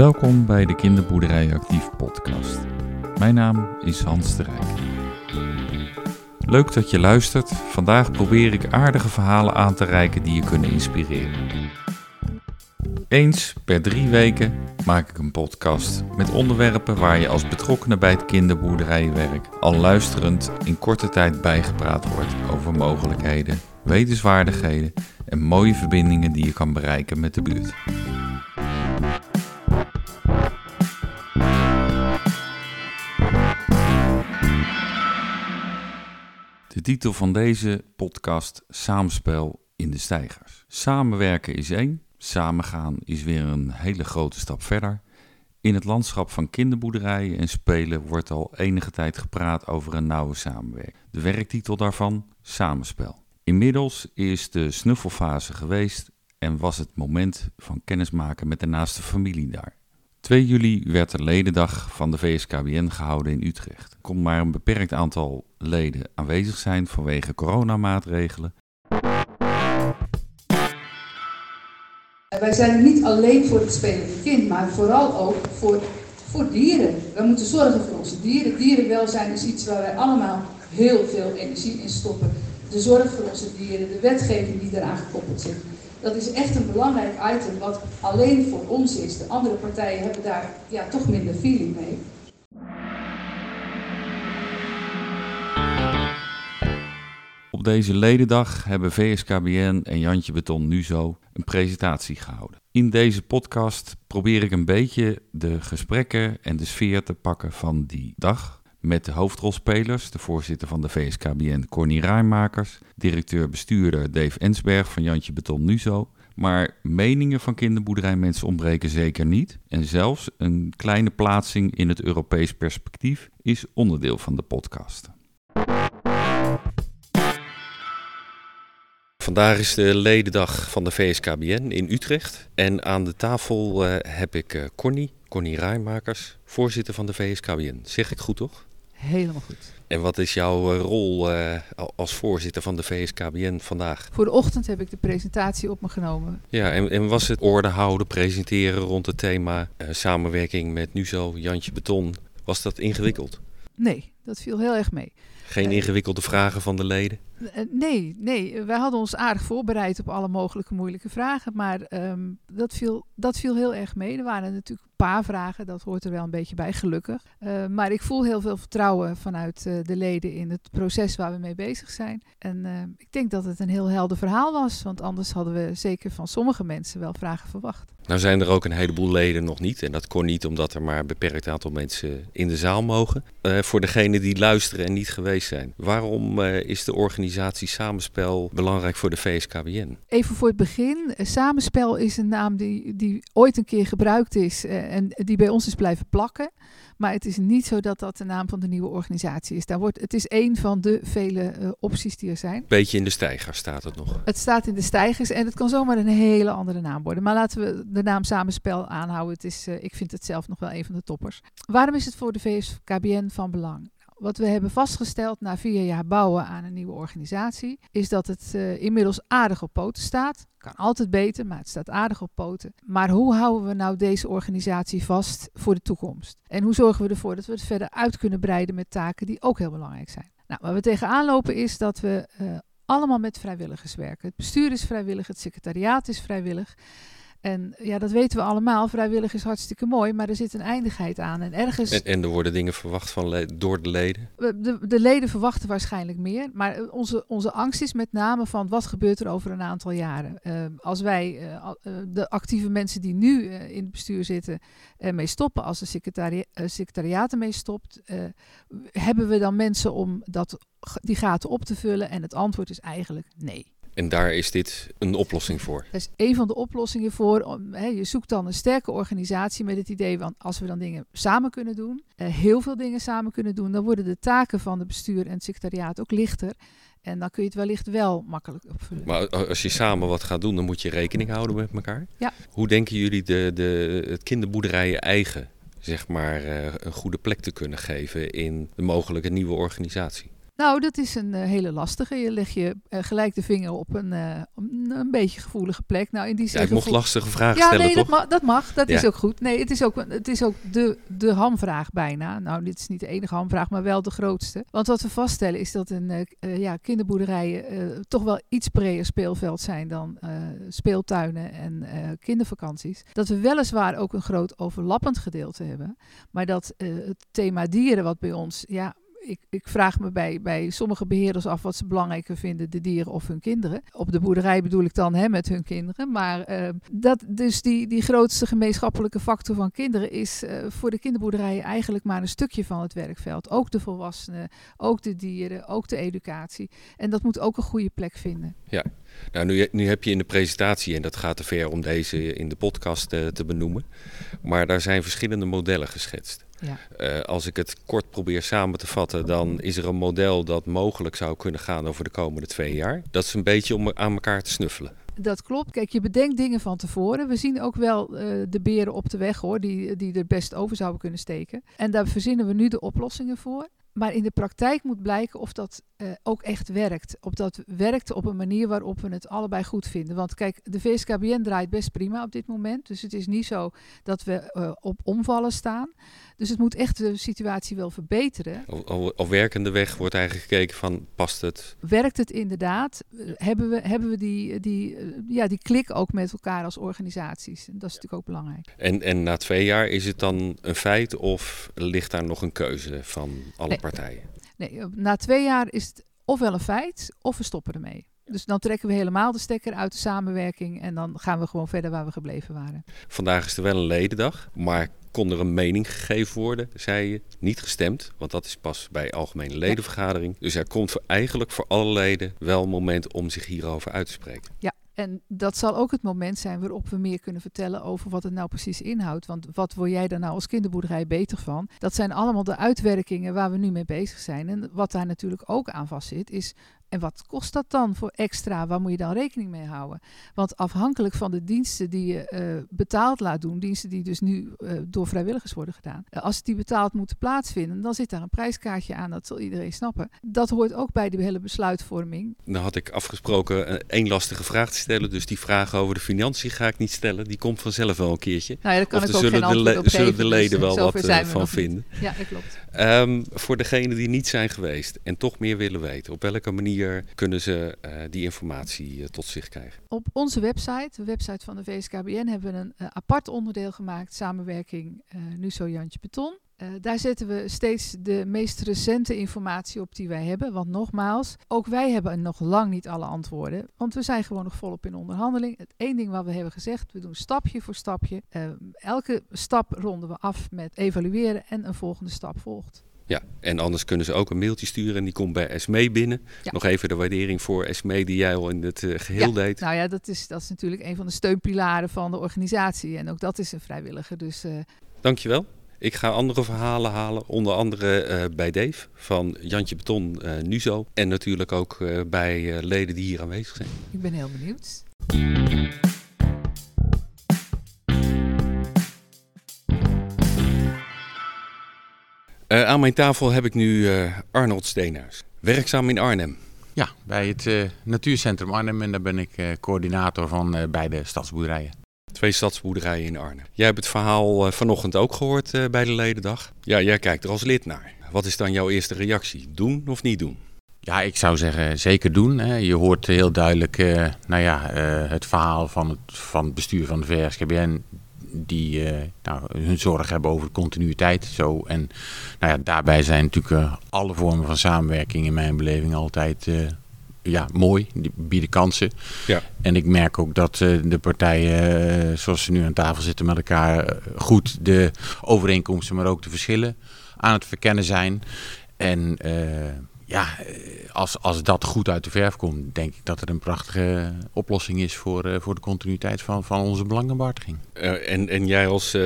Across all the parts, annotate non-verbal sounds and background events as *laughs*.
Welkom bij de Kinderboerderij Actief podcast. Mijn naam is Hans de Rijk. Leuk dat je luistert. Vandaag probeer ik aardige verhalen aan te reiken die je kunnen inspireren. Eens per drie weken maak ik een podcast met onderwerpen waar je als betrokkenen bij het kinderboerderijwerk al luisterend in korte tijd bijgepraat wordt over mogelijkheden, wetenswaardigheden en mooie verbindingen die je kan bereiken met de buurt. De titel van deze podcast Samenspel in de stijgers. Samenwerken is één, samengaan is weer een hele grote stap verder. In het landschap van kinderboerderijen en spelen wordt al enige tijd gepraat over een nauwe samenwerking. De werktitel daarvan Samenspel. Inmiddels is de snuffelfase geweest en was het moment van kennismaken met de naaste familie daar. 2 juli werd de ledendag van de VSKBN gehouden in Utrecht. Er kon maar een beperkt aantal leden aanwezig zijn vanwege coronamaatregelen. Wij zijn niet alleen voor het spelende kind, maar vooral ook voor, voor dieren. We moeten zorgen voor onze dieren. Dierenwelzijn is iets waar wij allemaal heel veel energie in stoppen. De zorg voor onze dieren, de wetgeving die eraan gekoppeld zit. Dat is echt een belangrijk item wat alleen voor ons is. De andere partijen hebben daar ja, toch minder feeling mee. Op deze ledendag hebben VSKBN en Jantje Beton nu zo een presentatie gehouden. In deze podcast probeer ik een beetje de gesprekken en de sfeer te pakken van die dag met de hoofdrolspelers, de voorzitter van de VSKBN Corny Rijmakers, directeur-bestuurder Dave Ensberg van Jantje Beton Nuzo. Maar meningen van kinderboerderijmensen ontbreken zeker niet. En zelfs een kleine plaatsing in het Europees perspectief is onderdeel van de podcast. Vandaag is de ledendag van de VSKBN in Utrecht. En aan de tafel uh, heb ik uh, Connie, Connie Rijmakers, voorzitter van de VSKBN. Zeg ik goed toch? Helemaal goed. En wat is jouw uh, rol als voorzitter van de VSKBN vandaag? Voor de ochtend heb ik de presentatie op me genomen. Ja, en, en was het orde houden, presenteren rond het thema samenwerking met NUZO, Jantje Beton, was dat ingewikkeld? Nee, dat viel heel erg mee. Geen ingewikkelde vragen van de leden? Nee, nee, wij hadden ons aardig voorbereid op alle mogelijke moeilijke vragen. Maar um, dat, viel, dat viel heel erg mee. Er waren natuurlijk een paar vragen, dat hoort er wel een beetje bij, gelukkig. Uh, maar ik voel heel veel vertrouwen vanuit uh, de leden in het proces waar we mee bezig zijn. En ik denk dat het een heel helder verhaal was. Want anders hadden we zeker van sommige mensen wel vragen verwacht. Nou zijn er ook een heleboel leden nog niet. En dat kon niet omdat er maar een beperkt aantal mensen in de zaal mogen. voor degenen die luisteren en niet geweest zijn. Waarom is de organisatie organisatie Samenspel belangrijk voor de VSKBN? Even voor het begin. Samenspel is een naam die, die ooit een keer gebruikt is uh, en die bij ons is blijven plakken. Maar het is niet zo dat dat de naam van de nieuwe organisatie is. Daar wordt, het is één van de vele uh, opties die er zijn. Beetje in de stijger staat het nog. Het staat in de stijgers en het kan zomaar een hele andere naam worden. Maar laten we de naam Samenspel aanhouden. Het is, uh, ik vind het zelf nog wel een van de toppers. Waarom is het voor de VSKBN van belang? Wat we hebben vastgesteld na vier jaar bouwen aan een nieuwe organisatie, is dat het uh, inmiddels aardig op poten staat. Kan altijd beter, maar het staat aardig op poten. Maar hoe houden we nou deze organisatie vast voor de toekomst? En hoe zorgen we ervoor dat we het verder uit kunnen breiden met taken die ook heel belangrijk zijn? Nou, waar we tegenaan lopen is dat we uh, allemaal met vrijwilligers werken. Het bestuur is vrijwillig, het secretariaat is vrijwillig. En ja, dat weten we allemaal. Vrijwillig is hartstikke mooi, maar er zit een eindigheid aan. En, ergens... en, en er worden dingen verwacht van door de leden? De, de, leden verwachten waarschijnlijk meer. Maar onze, onze angst is met name van wat gebeurt er over een aantal jaren. Uh, als wij uh, de actieve mensen die nu uh, in het bestuur zitten mee stoppen, als de secretaria secretariaat ermee stopt, hebben we dan mensen om dat, die gaten op te vullen? En het antwoord is eigenlijk nee. En daar is dit een oplossing voor. Dat is een van de oplossingen voor. Je zoekt dan een sterke organisatie met het idee van als we dan dingen samen kunnen doen, uh, heel veel dingen samen kunnen doen, dan worden de taken van het bestuur en het secretariaat ook lichter. En dan kun je het wellicht wel makkelijk opvullen. Maar als je samen wat gaat doen, dan moet je rekening houden met elkaar. Ja. Hoe denken jullie de, de, het kinderboerderijen eigen zeg maar, uh, een goede plek te kunnen geven in de mogelijke nieuwe organisatie? Nou, dat is een eh, hele lastige. Je leg je eh, gelijk de vinger op een, eh, een, een beetje gevoelige plek. Nou, in die Ja, zin ik mocht lastige vragen Ja, stellen, nee, toch? dat mag. Dat, mag, dat is ook goed. Nee, het is ook, het is ook de, de hamvraag bijna. Nou, dit is niet de enige hamvraag, maar wel de grootste. Want wat we vaststellen is dat een, ja, kinderboerderijen toch wel iets breder speelveld zijn dan speeltuinen en kindervakanties. Dat we weliswaar ook een groot overlappend gedeelte hebben. Maar dat het thema dieren, wat bij ons, ja, ik, ik vraag me bij, bij sommige beheerders af wat ze belangrijker vinden, de dieren of hun kinderen. Op de boerderij bedoel ik dan hè, met hun kinderen. Maar eh, dat, dus die, die grootste gemeenschappelijke factor van kinderen is eh, voor de kinderboerderijen eigenlijk maar een stukje van het werkveld. Ook de volwassenen, ook de dieren, ook de educatie. En dat moet ook een goede plek vinden. Nou, nu, nu heb je in de presentatie, en dat gaat te ver om deze in de podcast eh, te benoemen, maar daar zijn verschillende modellen geschetst. Ja. Eh, als ik het kort probeer samen te vatten, dan is er een model dat mogelijk zou kunnen gaan over de komende twee jaar. Dat is een beetje om aan elkaar te snuffelen. Dat klopt. Kijk, je bedenkt dingen van tevoren. We zien ook wel eh, de beren op de weg hoor, die, die er best over zouden kunnen steken. En daar verzinnen we nu de oplossingen voor. Maar in de praktijk moet blijken of dat eh, ook echt werkt. Of dat werkt op een manier waarop we het allebei goed vinden. Want kijk, de VSKBN draait best prima op dit moment. Dus het is niet zo dat we eh, op omvallen staan. Dus het moet echt de situatie wel verbeteren. Al, werkende weg wordt eigenlijk gekeken van, past het? Werkt het inderdaad? Eh, Hebben we, hebben we die, die, ja, die klik ook met elkaar als organisaties? Dat is natuurlijk ook belangrijk. En, en na twee jaar is het dan een feit of ligt daar nog een keuze van alle. Partijen? Nee, eh, na twee jaar is het ofwel een feit of we stoppen ermee. Dus dan trekken we helemaal de stekker uit de samenwerking en dan gaan we gewoon verder waar we gebleven waren. Vandaag is er wel een ledendag, maar kon er een mening gegeven worden, zei je. Niet gestemd, want dat is pas bij algemene ledenvergadering. Dus er komt voor, eigenlijk voor alle leden wel een moment om zich hierover uit te spreken. Ja, en dat zal ook het moment zijn waarop we meer kunnen vertellen over wat het nou precies inhoudt. Want wat word jij daar nou als kinderboerderij beter van? Dat zijn allemaal de uitwerkingen waar we nu mee bezig zijn. En wat daar natuurlijk ook aan vastzit is. En wat kost dat dan voor extra? Waar moet je dan rekening mee houden? Want afhankelijk van de diensten die je eh, betaald laat doen, diensten die dus nu eh, door vrijwilligers worden gedaan, eh, als die betaald moeten plaatsvinden, dan zit daar een prijskaartje aan, dat zal iedereen snappen. Dat hoort ook bij de hele besluitvorming. Dan had ik afgesproken één lastige vraag te stellen, dus die vraag over de financiën ga ik niet stellen. Die komt vanzelf wel een keertje. Nou ja, kan of ik ook zullen geen de, antwoord le- op zullen geven. de dus, leden eh, wel wat van niet. vinden. Ja, dat klopt. Ehm, voor degenen die niet zijn geweest en toch meer willen weten, op welke manier kunnen ze eh, die informatie eh, tot zich krijgen? Op onze website, de website van de VSKBN, hebben we een eh, apart onderdeel gemaakt, samenwerking NUSO Jantje Beton. Daar zetten we steeds de meest recente informatie op die wij hebben. Want nogmaals, ook wij hebben nog lang niet alle antwoorden. Want we zijn gewoon nog volop in onderhandeling. Het één ding wat we hebben gezegd, we doen stapje voor stapje. Elke stap ronden we af met evalueren en een volgende stap volgt. Ja, en anders kunnen ze ook een mailtje sturen en die komt bij SME binnen. Ja. Nog even de waardering voor SME die jij al in het eh, geheel Ja, deed. Nou ja, dat is, dat is natuurlijk een van de steunpilaren van de organisatie. En ook dat is een vrijwilliger. Dus eh, Dankjewel. Ik ga andere verhalen halen, onder andere eh, bij Dave van Jantje Beton Nuzo. En natuurlijk ook bij leden die hier aanwezig zijn. ik ben heel benieuwd. Aan mijn tafel heb ik nu eh, Arnold Steenhuis, werkzaam in Arnhem. Ja, bij het eh, Natuurcentrum Arnhem en daar ben ik eh, coördinator van beide stadsboerderijen. Twee stadsboerderijen in Arnhem. Jij hebt het verhaal vanochtend ook gehoord eh, bij de ledendag. Ja, jij kijkt er als lid naar. Wat is dan jouw eerste reactie? Doen of niet doen? Ja, ik zou zeggen zeker doen. Hè. Je hoort heel duidelijk nou ja, het verhaal van het, van het bestuur van de VSGBN die eh, nou, hun zorg hebben over de continuïteit. Zo. En nou ja, daarbij zijn natuurlijk eh, alle vormen van samenwerking in mijn beleving altijd eh, ja, mooi. Die bieden kansen. Ja. En ik merk ook dat de partijen, zoals ze nu aan tafel zitten met elkaar, goed de overeenkomsten, maar ook de verschillen aan het verkennen zijn. En ja, eh, als, als dat goed uit de verf komt, denk ik dat er een prachtige oplossing is voor, eh, voor de continuïteit van, van onze belangenbehartiging. Eh, en, en jij als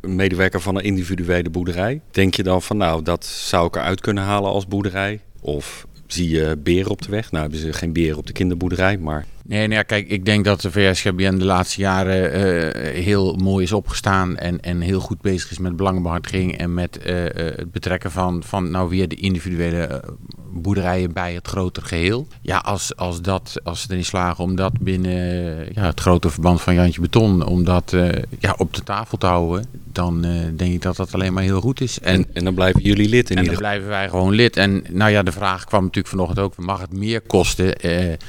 medewerker van een individuele boerderij, denk je dan van nou, dat zou ik eruit kunnen halen als boerderij? Of zie je beren op de weg? Nou hebben ze geen beren op de kinderboerderij, maar Nee, nee, ja, kijk, ik denk dat de VSGBN de laatste jaren eh, heel mooi is opgestaan en, en heel goed bezig is met belangenbehartiging en met eh, eh, het betrekken van, van nou weer de individuele boerderijen bij het grotere geheel. Ja, als, als, dat, als ze erin slagen om dat binnen ja, het grote verband van Jantje Beton, om dat ja, op de tafel te houden, dan denk ik dat dat alleen maar heel goed is. En, en, dan blijven jullie lid in En dan blijven wij gewoon lid. En nou ja, de vraag kwam natuurlijk vanochtend ook, mag het meer kosten?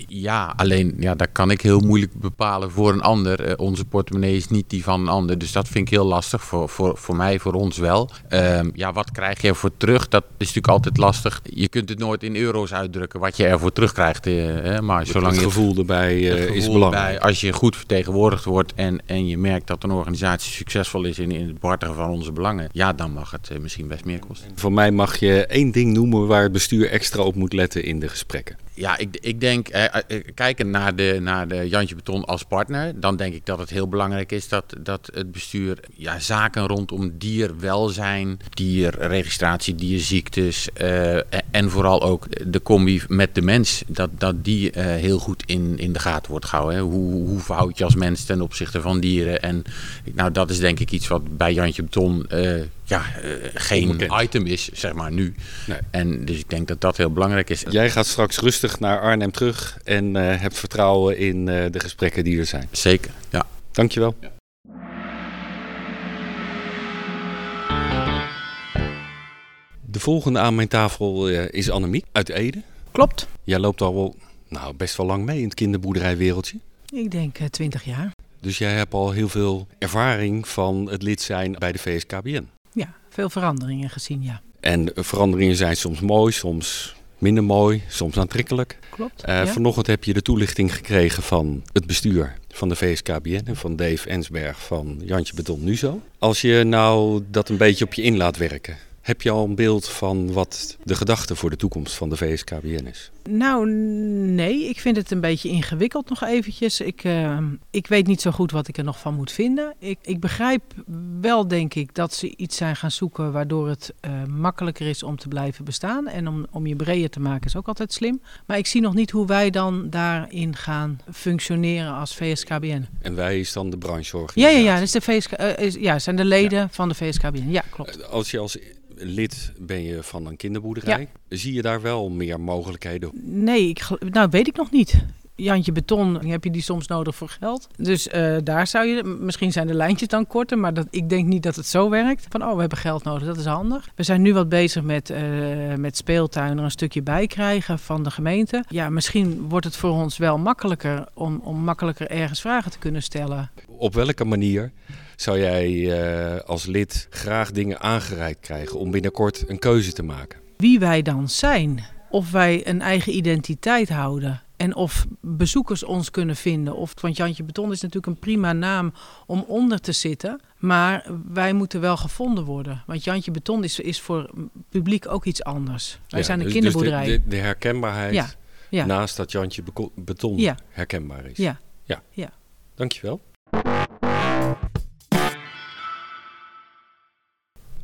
ja, alleen ja, dat kan ik heel moeilijk bepalen voor een ander. onze portemonnee is niet die van een ander, dus dat vind ik heel lastig. Voor, voor, voor mij, voor ons wel. Ehm, ja, wat krijg je ervoor terug? Dat is natuurlijk altijd lastig. Je kunt het nooit in euro's uitdrukken wat je ervoor terugkrijgt. Uh, maar zolang het gevoel erbij uh, is belangrijk. als je goed vertegenwoordigd wordt en, en je merkt dat een organisatie succesvol is in, in het behartigen van onze belangen, ja, dan mag het misschien best meer kosten. Voor mij mag je één ding noemen waar het bestuur extra op moet letten in de gesprekken. Ja, ik, ik denk, eh, kijken naar de, naar de Jantje Beton als partner, dan denk ik dat het heel belangrijk is dat, dat het bestuur ja, zaken rondom dierwelzijn, dierregistratie, dierziektes uh, en vooral ook de combi met de mens, dat, dat die uh, heel goed in, in de gaten wordt gehouden. Hè. Hoe, hoe verhoud je als mens ten opzichte van dieren? En nou, dat is denk ik iets wat bij Jantje Beton uh, ja, geen item is, zeg maar nu. Nee. En dus ik denk dat dat heel belangrijk is. Jij gaat straks rustig naar Arnhem terug en uh, hebt vertrouwen in uh, de gesprekken die er zijn. Zeker, ja. Dankjewel. Ja. De volgende aan mijn tafel is Annemiek uit Ede. Klopt. Jij loopt al wel, nou, best wel lang mee in het kinderboerderijwereldje. Ik denk 20 jaar. Dus jij hebt al heel veel ervaring van het lid zijn bij de VSKBN. Ja, veel veranderingen gezien, ja. En veranderingen zijn soms mooi, soms minder mooi, soms aantrekkelijk. Klopt. Uh, Vanochtend heb je de toelichting gekregen van het bestuur van de VSKBN en van Dave Ensberg van Jantje Beton Nuzo. Als je nou dat een beetje op je in laat werken, heb je al een beeld van wat de gedachte voor de toekomst van de VSKBN is? Nou, nee. Ik vind het een beetje ingewikkeld nog eventjes. Ik, uh, ik weet niet zo goed wat ik er nog van moet vinden. Ik, ik begrijp wel, denk ik, dat ze iets zijn gaan zoeken waardoor het uh, makkelijker is om te blijven bestaan. En om, om je breder te maken is ook altijd slim. Maar ik zie nog niet hoe wij dan daarin gaan functioneren als VSKBN. En wij is dan de brancheorganisatie? Ja, ja, ja. Dus de VSK, uh, is, ja zijn de leden ja. van de VSKBN. Ja, klopt. Als je als lid ben je van een kinderboerderij. Ja. Zie je daar wel meer mogelijkheden? Nee, ik, nou weet ik nog niet. Jantje Beton, heb je die soms nodig voor geld. Dus uh, daar zou je, misschien zijn de lijntjes dan korter, maar dat, ik denk niet dat het zo werkt. Van, oh, we hebben geld nodig, dat is handig. We zijn nu wat bezig met, uh, met speeltuin er een stukje bij krijgen van de gemeente. Ja, misschien wordt het voor ons wel makkelijker om, om makkelijker ergens vragen te kunnen stellen. Op welke manier zou jij uh, als lid graag dingen aangereikt krijgen om binnenkort een keuze te maken? Wie wij dan zijn, of wij een eigen identiteit houden en of bezoekers ons kunnen vinden. Of, want Jantje Beton is natuurlijk een prima naam om onder te zitten. Maar wij moeten wel gevonden worden. Want Jantje Beton is, is voor publiek ook iets anders. Wij ja, zijn een dus, kinderboerderij. Dus de, de, de, herkenbaarheid ja, ja. naast dat Jantje Beton herkenbaar is. Ja. ja. ja. Dankjewel.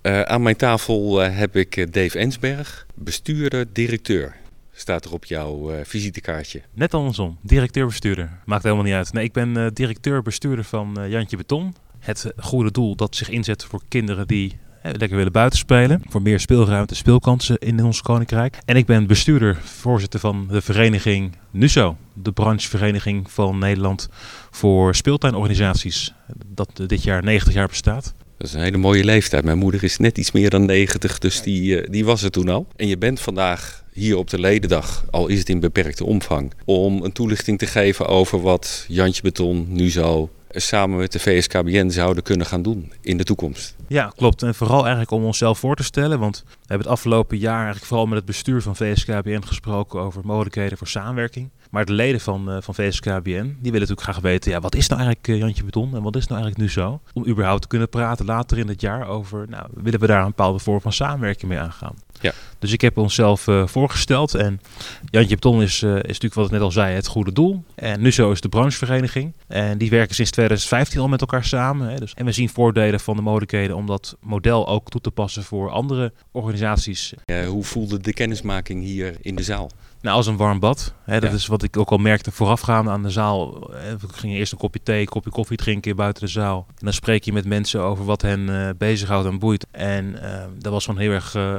Uh, aan mijn tafel uh, heb ik Dave Ensberg, bestuurder, directeur staat er op jouw visitekaartje? Net andersom, directeur-bestuurder. Maakt helemaal niet uit. Nee, ik ben directeur-bestuurder van Jantje Beton. Het goede doel dat zich inzet voor kinderen die lekker willen buitenspelen. Voor meer speelruimte, speelkansen in ons koninkrijk. En ik ben bestuurder, voorzitter van de vereniging NUSO. De branchevereniging van Nederland voor speeltuinorganisaties. Dat dit jaar 90 jaar bestaat. Dat is een hele mooie leeftijd. Mijn moeder is net iets meer dan 90, dus die, die was er toen al. En je bent vandaag hier op de ledendag, al is het in beperkte omvang, om een toelichting te geven over wat Jantje Beton nu zo samen met de VSKBN zouden kunnen gaan doen in de toekomst. Ja, klopt. En vooral eigenlijk om onszelf voor te stellen. Want we hebben het afgelopen jaar eigenlijk vooral met het bestuur van VSKBN gesproken over mogelijkheden voor samenwerking. Maar de leden van, uh, van VSKBN, die willen natuurlijk graag weten, ja, wat is nou eigenlijk uh, Jantje Beton en wat is nou eigenlijk nu zo? Om überhaupt te kunnen praten later in het jaar over, nou, willen we daar een bepaalde vorm van samenwerking mee aangaan? Ja. Dus ik heb onszelf uh, voorgesteld en Jantje Beton is, is natuurlijk wat ik net al zei, het goede doel. En nu zo is de branchevereniging. En die werken sinds 2015 al met elkaar samen. Hè, dus. En we zien voordelen van de mogelijkheden om dat model ook toe te passen voor andere organisaties. hoe voelde de kennismaking hier in de zaal? Nou, als een warm bad. Hè, dat Ja. is wat ik ook al merkte voorafgaande aan de zaal. Eh, We gingen eerst een kopje thee, een kopje koffie drinken buiten de zaal. En dan spreek je met mensen over wat hen eh, bezighoudt en boeit. En eh, dat was gewoon heel erg eh,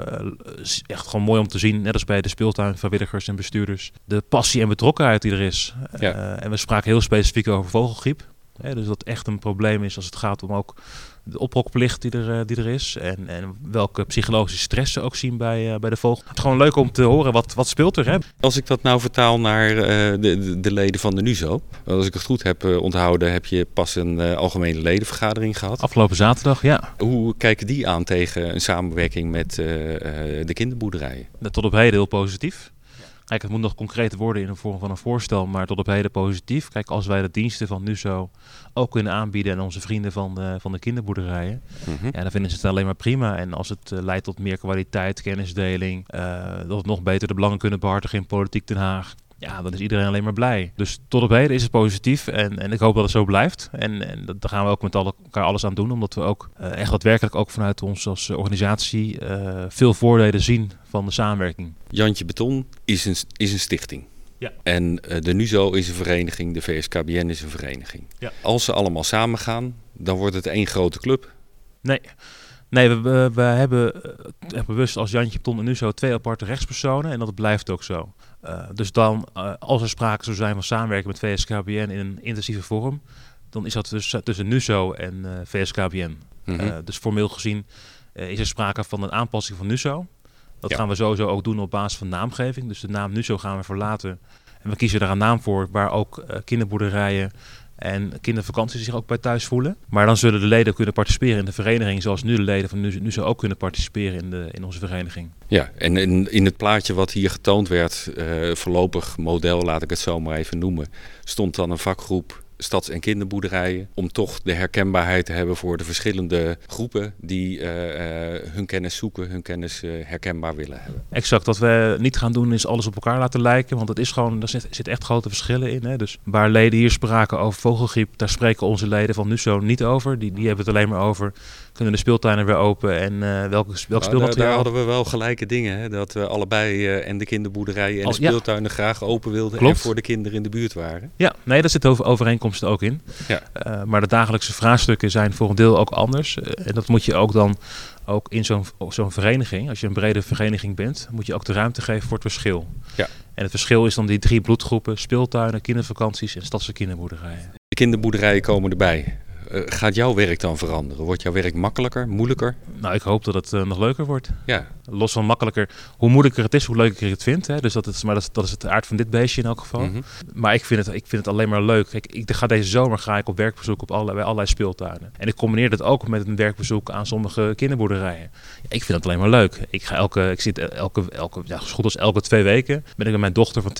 echt gewoon mooi om te zien. Net als bij de speeltuin, vrijwilligers en bestuurders. De passie en betrokkenheid die er is. Ja. En we spraken heel specifiek over vogelgriep. Hè, dus dat echt een probleem is als het gaat om ook de ophokplicht die er, eh, die er is. En, en welke psychologische stress ze ook zien bij, eh, bij de vogel. Het is gewoon leuk om te horen wat, wat speelt er. Hè? Als ik dat nou vertaal naar eh, de, de, de leden van de NUZO. Als ik het goed heb onthouden, heb je pas een algemene ledenvergadering gehad. Afgelopen zaterdag, ja. Hoe kijken die aan tegen een samenwerking met de kinderboerderijen? Tot op heden heel positief. Kijk, het moet nog concreet worden in de vorm van een voorstel, maar tot op heden positief. Kijk, als wij de diensten van NUSO ook kunnen aanbieden aan onze vrienden van de, van de kinderboerderijen, Mhm. ja, dan vinden ze het alleen maar prima. En als het eh, leidt tot meer kwaliteit, kennisdeling, eh, dat we nog beter de belangen kunnen behartigen in politiek Den Haag. Ja, dan is iedereen alleen maar blij. Dus tot op heden is het positief en, en ik hoop dat het zo blijft. En, en daar gaan we ook met alle, elkaar alles aan doen, omdat we ook eh, echt daadwerkelijk ook vanuit ons als organisatie eh, veel voordelen zien van de samenwerking. Jantje Beton is een, is een stichting. Ja. En eh, de NUZO is een vereniging, de VSKBN is een vereniging. Ja. Als ze allemaal samen gaan, dan wordt het één grote club. Nee, nee we, we, we hebben eh, echt bewust als Jantje Ton en nu zo twee aparte rechtspersonen en dat blijft ook zo. Eh, dus dan, eh, als er sprake zou zijn van samenwerken met VSKBN in een intensieve vorm, dan is dat dus tussen NUSO en eh, VSKBN. Mhm. Eh, dus formeel gezien eh, is er sprake van een aanpassing van NUSO. Dat Ja. gaan we sowieso ook doen op basis van naamgeving. Dus de naam NUSO gaan we verlaten. En we kiezen daar een naam voor waar ook eh, kinderboerderijen en kindervakanties zich ook bij thuis voelen. Maar dan zullen de leden kunnen participeren in de vereniging, zoals nu de leden van NUSO, NUSO ook kunnen participeren in, de, in onze vereniging. Ja, en in, in het plaatje wat hier getoond werd, eh, voorlopig model, laat ik het zo maar even noemen, stond dan een vakgroep stads- en kinderboerderijen. Om toch de herkenbaarheid te hebben voor de verschillende groepen die eh, eh, hun kennis zoeken, hun kennis eh, herkenbaar willen hebben. Exact, wat we niet gaan doen is alles op elkaar laten lijken, want het is gewoon, er zit, zit echt grote verschillen in. Hè? Dus waar leden hier spraken over vogelgriep, daar spreken onze leden van NUSO niet over. Die, die hebben het alleen maar over, kunnen de speeltuinen weer open en eh welke, welk Nou, speelmateriaal. daar hadden we wel gelijke dingen. Hè? Dat we allebei eh, en de kinderboerderijen en Al- de ja. speeltuinen graag open wilden Klopt. en voor de kinderen in de buurt waren. Ja, nee, daar zitten over overeenkomsten ook in. Ja. Eh, maar de dagelijkse vraagstukken zijn voor een deel ook anders. En dat moet je ook dan ook in zo'n zo'n vereniging, als je een brede vereniging bent, moet je ook de ruimte geven voor het verschil. Ja. En het verschil is dan die drie bloedgroepen, speeltuinen, kindervakanties en stadse kinderboerderijen. De kinderboerderijen komen erbij. Eh, gaat jouw werk dan veranderen? Wordt jouw werk makkelijker, moeilijker? Nou, ik hoop dat het eh, nog leuker wordt. Ja, Los van makkelijker, hoe moeilijker het is, hoe leuker ik het vind. Hè? Dus dat is, maar dat is, dat is het aard van dit beestje in elk geval. Mhm. Maar ik vind, het, ik vind het alleen maar leuk. Kijk, ik ga deze zomer ga ik op werkbezoek op allerlei, bij allerlei speeltuinen. En ik combineer dat ook met een werkbezoek aan sommige kinderboerderijen. Ja, ik vind het alleen maar leuk. Ik, ga elke, ik zit elke, elke, ja, goed als elke twee weken ben ik met mijn dochter van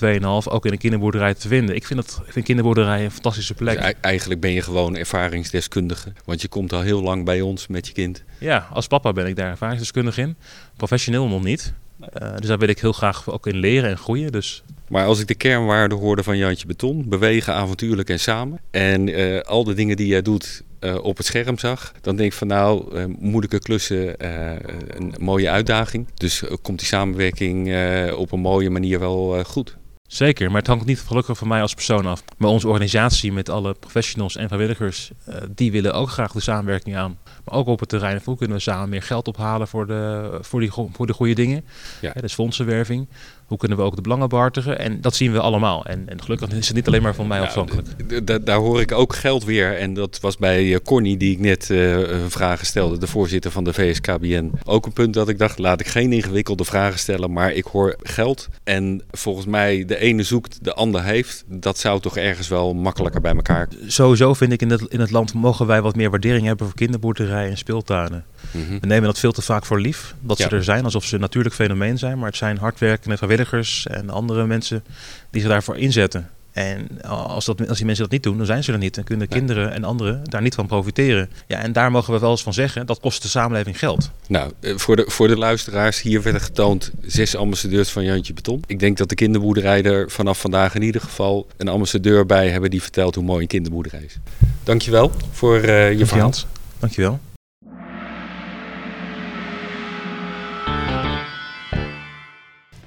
2,5 ook in een kinderboerderij te vinden. Ik vind, het, ik vind kinderboerderijen een fantastische plek. Dus ei- eigenlijk ben je gewoon ervaringsdeskundige. Want je komt al heel lang bij ons met je kind. Ja, als papa ben ik daar ervaringsdeskundig in. Professioneel nog niet. Eh, dus daar wil ik heel graag ook in leren en groeien. Dus Maar als ik de kernwaarden hoorde van Jantje Beton, bewegen, avontuurlijk en samen. En eh, al de dingen die jij doet eh, op het scherm zag, dan denk ik van nou, eh, moeilijke klussen, eh, een mooie uitdaging. Dus komt die samenwerking eh, op een mooie manier wel goed. Zeker, maar het hangt niet gelukkig van mij als persoon af. Maar onze organisatie met alle professionals en vrijwilligers, eh, die willen ook graag de samenwerking aan. Maar ook op het terrein van hoe kunnen we samen meer geld ophalen voor de, voor die, voor de goede dingen. Ja. Hè, dus fondsenwerving. Hoe kunnen we ook de belangen behartigen? En dat zien we allemaal. En, en gelukkig is het niet alleen maar van mij Ja, afhankelijk. d- d- daar hoor ik ook geld weer. En dat was bij eh, Corny, die ik net eh, vragen stelde, de voorzitter van de VSKBN. Ook een punt dat ik dacht, laat ik geen ingewikkelde vragen stellen, maar ik hoor geld. En volgens mij, de ene zoekt, de ander heeft. Dat zou toch ergens wel makkelijker bij elkaar. Sowieso vind ik in het, in het land mogen wij wat meer waardering hebben voor kinderboerderijen en speeltuinen. Mhm. We nemen dat veel te vaak voor lief. Dat Ja. ze er zijn, alsof ze een natuurlijk fenomeen zijn. Maar het zijn hardwerkende vrijwilligers en andere mensen die zich daarvoor inzetten. En als, dat, als die mensen dat niet doen, dan zijn ze er niet. Dan kunnen kinderen en anderen daar niet van profiteren. Ja, en daar mogen we wel eens van zeggen, dat kost de samenleving geld. Nou, eh, voor de, voor de luisteraars, hier werden getoond zes ambassadeurs van Jantje Beton. Ik denk dat de kinderboerderij er vanaf vandaag in ieder geval een ambassadeur bij hebben die vertelt hoe mooi een kinderboerderij is. Dankjewel voor eh, je verhaal. Dankjewel.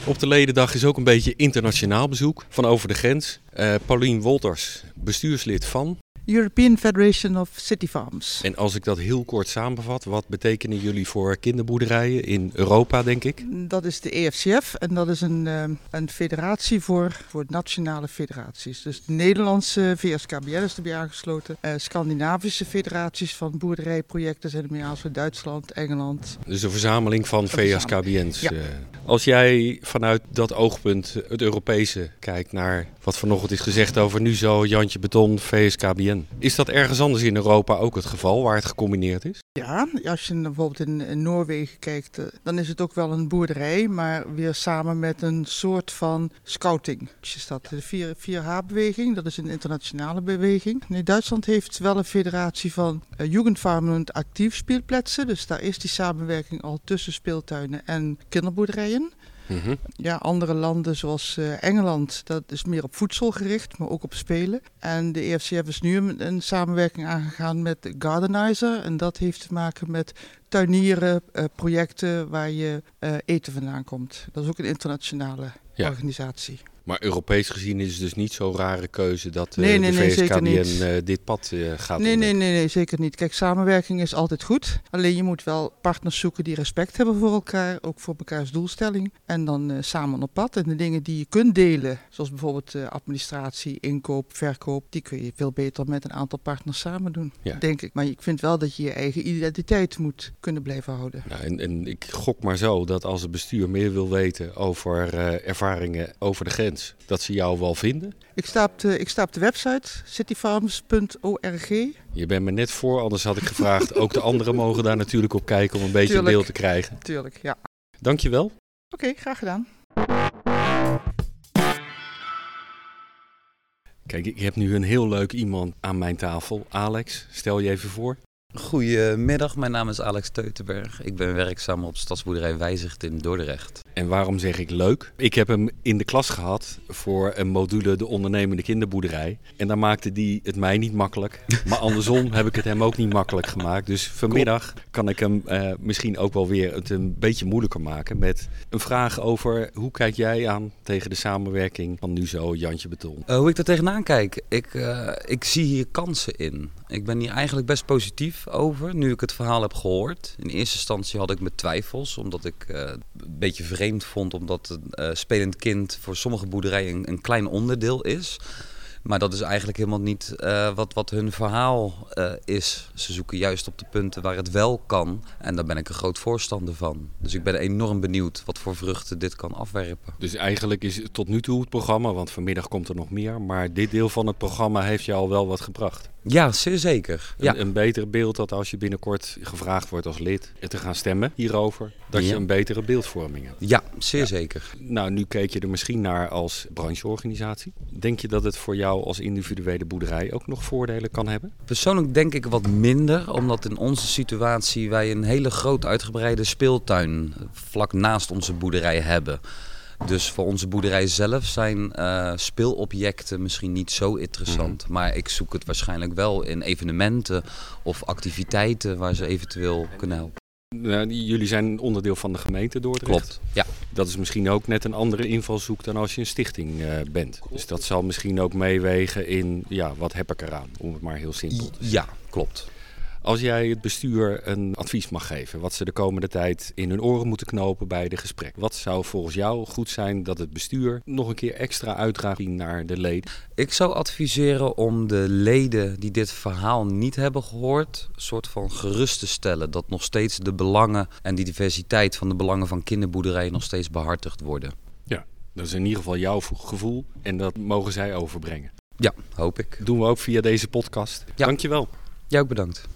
Op de ledendag is ook een beetje internationaal bezoek van over de grens. Uh, Paulien Wolters, bestuurslid van European Federation of City Farms. En als ik dat heel kort samenvat, wat betekenen jullie voor kinderboerderijen in Europa, denk ik? Dat is de EFCF en dat is een, uh, een federatie voor, voor nationale federaties. Dus de Nederlandse VSKBN is erbij aangesloten. Uh, Scandinavische federaties van boerderijprojecten zijn ermee aangesloten. Duitsland, Engeland. Dus een verzameling van VSKBN's. Ja. Uh, als jij vanuit dat oogpunt, het Europese, kijkt naar wat vanochtend is gezegd over nu zo Jantje Beton, VSKBN. Is dat ergens anders in Europa ook het geval, waar het gecombineerd is? Ja, als je bijvoorbeeld in, Noorwegen kijkt, eh, dan is het ook wel een boerderij, maar weer samen met een soort van scouting. Is dat de 4H-beweging, dat is een internationale beweging. Nee, Duitsland heeft wel een federatie van uh, Jugendfarmen actief speelplaatsen, dus daar is die samenwerking al tussen speeltuinen en kinderboerderijen. Mhm. Ja, andere landen zoals uh, Engeland, dat is meer op voedsel gericht, maar ook op spelen. En de EFCF is nu een, een samenwerking aangegaan met Gardenizer. En dat heeft te maken met tuinieren, uh, projecten waar je uh, eten vandaan komt. Dat is ook een internationale ja. organisatie. Maar Europees gezien is het dus niet zo'n rare keuze dat uh, nee, nee, de VSKDN uh, dit pad uh, gaat nee, nee, nee, nee, zeker niet. Kijk, samenwerking is altijd goed. Alleen je moet wel partners zoeken die respect hebben voor elkaar, ook voor elkaars doelstelling. En dan samen op pad. En de dingen die je kunt delen, zoals bijvoorbeeld administratie, inkoop, verkoop, die kun je veel beter met een aantal partners samen doen, ja. denk ik. Maar ik vind wel dat je je eigen identiteit moet kunnen blijven houden. Nou, en, en ik gok maar zo dat als het bestuur meer wil weten over ervaringen over de grens, dat ze jou wel vinden? Ik sta op de, ik sta op de website cityfarms.org. Je bent me net voor, anders had ik gevraagd. *laughs* ook de anderen mogen daar natuurlijk op kijken om een beetje Tuurlijk. beeld te krijgen. Tuurlijk, ja. Dankjewel. Oké, okay, graag gedaan. Kijk, ik heb nu een heel leuk iemand aan mijn tafel. Alex, stel je even voor. Goedemiddag, mijn naam is Alex Teutenberg. Ik ben werkzaam op Stadsboerderij Wijzicht in Dordrecht. En waarom zeg ik leuk? Ik heb hem in de klas gehad voor een module de ondernemende kinderboerderij. En daar maakte die het mij niet makkelijk. Maar andersom heb ik het hem ook niet makkelijk gemaakt. Dus vanmiddag kan ik hem uh, misschien ook wel weer het een beetje moeilijker maken met een vraag over hoe kijk jij aan tegen de samenwerking van nu zo Jantje Beton? Uh, hoe ik er tegenaan kijk? Ik, uh, ik zie hier kansen in. Ik ben hier eigenlijk best positief over, nu ik het verhaal heb gehoord. In eerste instantie had ik mijn twijfels, omdat ik uh, een beetje vreemd vond, omdat een uh, spelend kind voor sommige boerderijen een, klein onderdeel is. Maar dat is eigenlijk helemaal niet uh, wat, wat hun verhaal is. Ze zoeken juist op de punten waar het wel kan. En daar ben ik een groot voorstander van. Dus ik ben enorm benieuwd wat voor vruchten dit kan afwerpen. Dus eigenlijk is tot nu toe het programma, want vanmiddag komt er nog meer. Maar dit deel van het programma heeft je al wel wat gebracht. Ja, zeer zeker. Een, ja. een beter beeld dat als je binnenkort gevraagd wordt als lid te gaan stemmen hierover, dat ja. je een betere beeldvorming hebt. Ja, zeer ja. zeker. Nou, nu keek je er misschien naar als brancheorganisatie. Denk je dat het voor jou als individuele boerderij ook nog voordelen kan hebben? Persoonlijk denk ik wat minder, omdat in onze situatie wij een hele groot uitgebreide speeltuin vlak naast onze boerderij hebben. Dus voor onze boerderij zelf zijn uh, speelobjecten misschien niet zo interessant. Mm. Maar ik zoek het waarschijnlijk wel in evenementen of activiteiten waar ze eventueel kunnen helpen. Jullie zijn onderdeel van de gemeente Dordrecht. Klopt, ja. Dat is misschien ook net een andere invalshoek dan als je een stichting uh, bent. Dus dat zal misschien ook meewegen in, ja, wat heb ik eraan? Om het maar heel simpel te zeggen. Ja, klopt. Als jij het bestuur een advies mag geven, wat ze de komende tijd in hun oren moeten knopen bij de gesprek. Wat zou volgens jou goed zijn dat het bestuur nog een keer extra uitdraagt naar de leden? Ik zou adviseren om de leden die dit verhaal niet hebben gehoord, een soort van gerust te stellen dat nog steeds de belangen en die diversiteit van de belangen van kinderboerderijen nog steeds behartigd worden. Ja, dat is in ieder geval jouw gevoel en dat mogen zij overbrengen. Ja, hoop ik. Dat doen we ook via deze podcast. Ja. Dankjewel. Jij ook bedankt.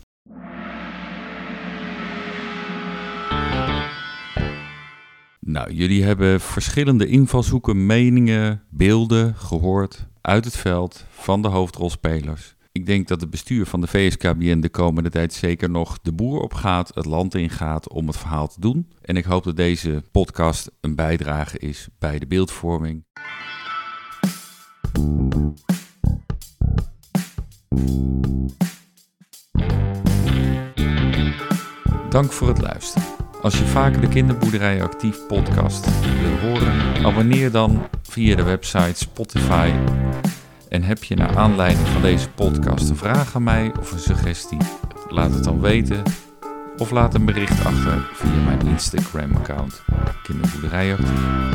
Nou, jullie hebben verschillende invalshoeken, meningen, beelden gehoord uit het veld van de hoofdrolspelers. Ik denk dat het bestuur van de VSKBN de komende tijd zeker nog de boer op gaat, het land ingaat om het verhaal te doen. En ik hoop dat deze podcast een bijdrage is bij de beeldvorming. Dank voor het luisteren. Als je vaker de Kinderboerderij Actief podcast wil horen, abonneer dan via de website Spotify. En heb je naar aanleiding van deze podcast een vraag aan mij of een suggestie? Laat het dan weten of laat een bericht achter via mijn Instagram-account Kinderboerderij Actief.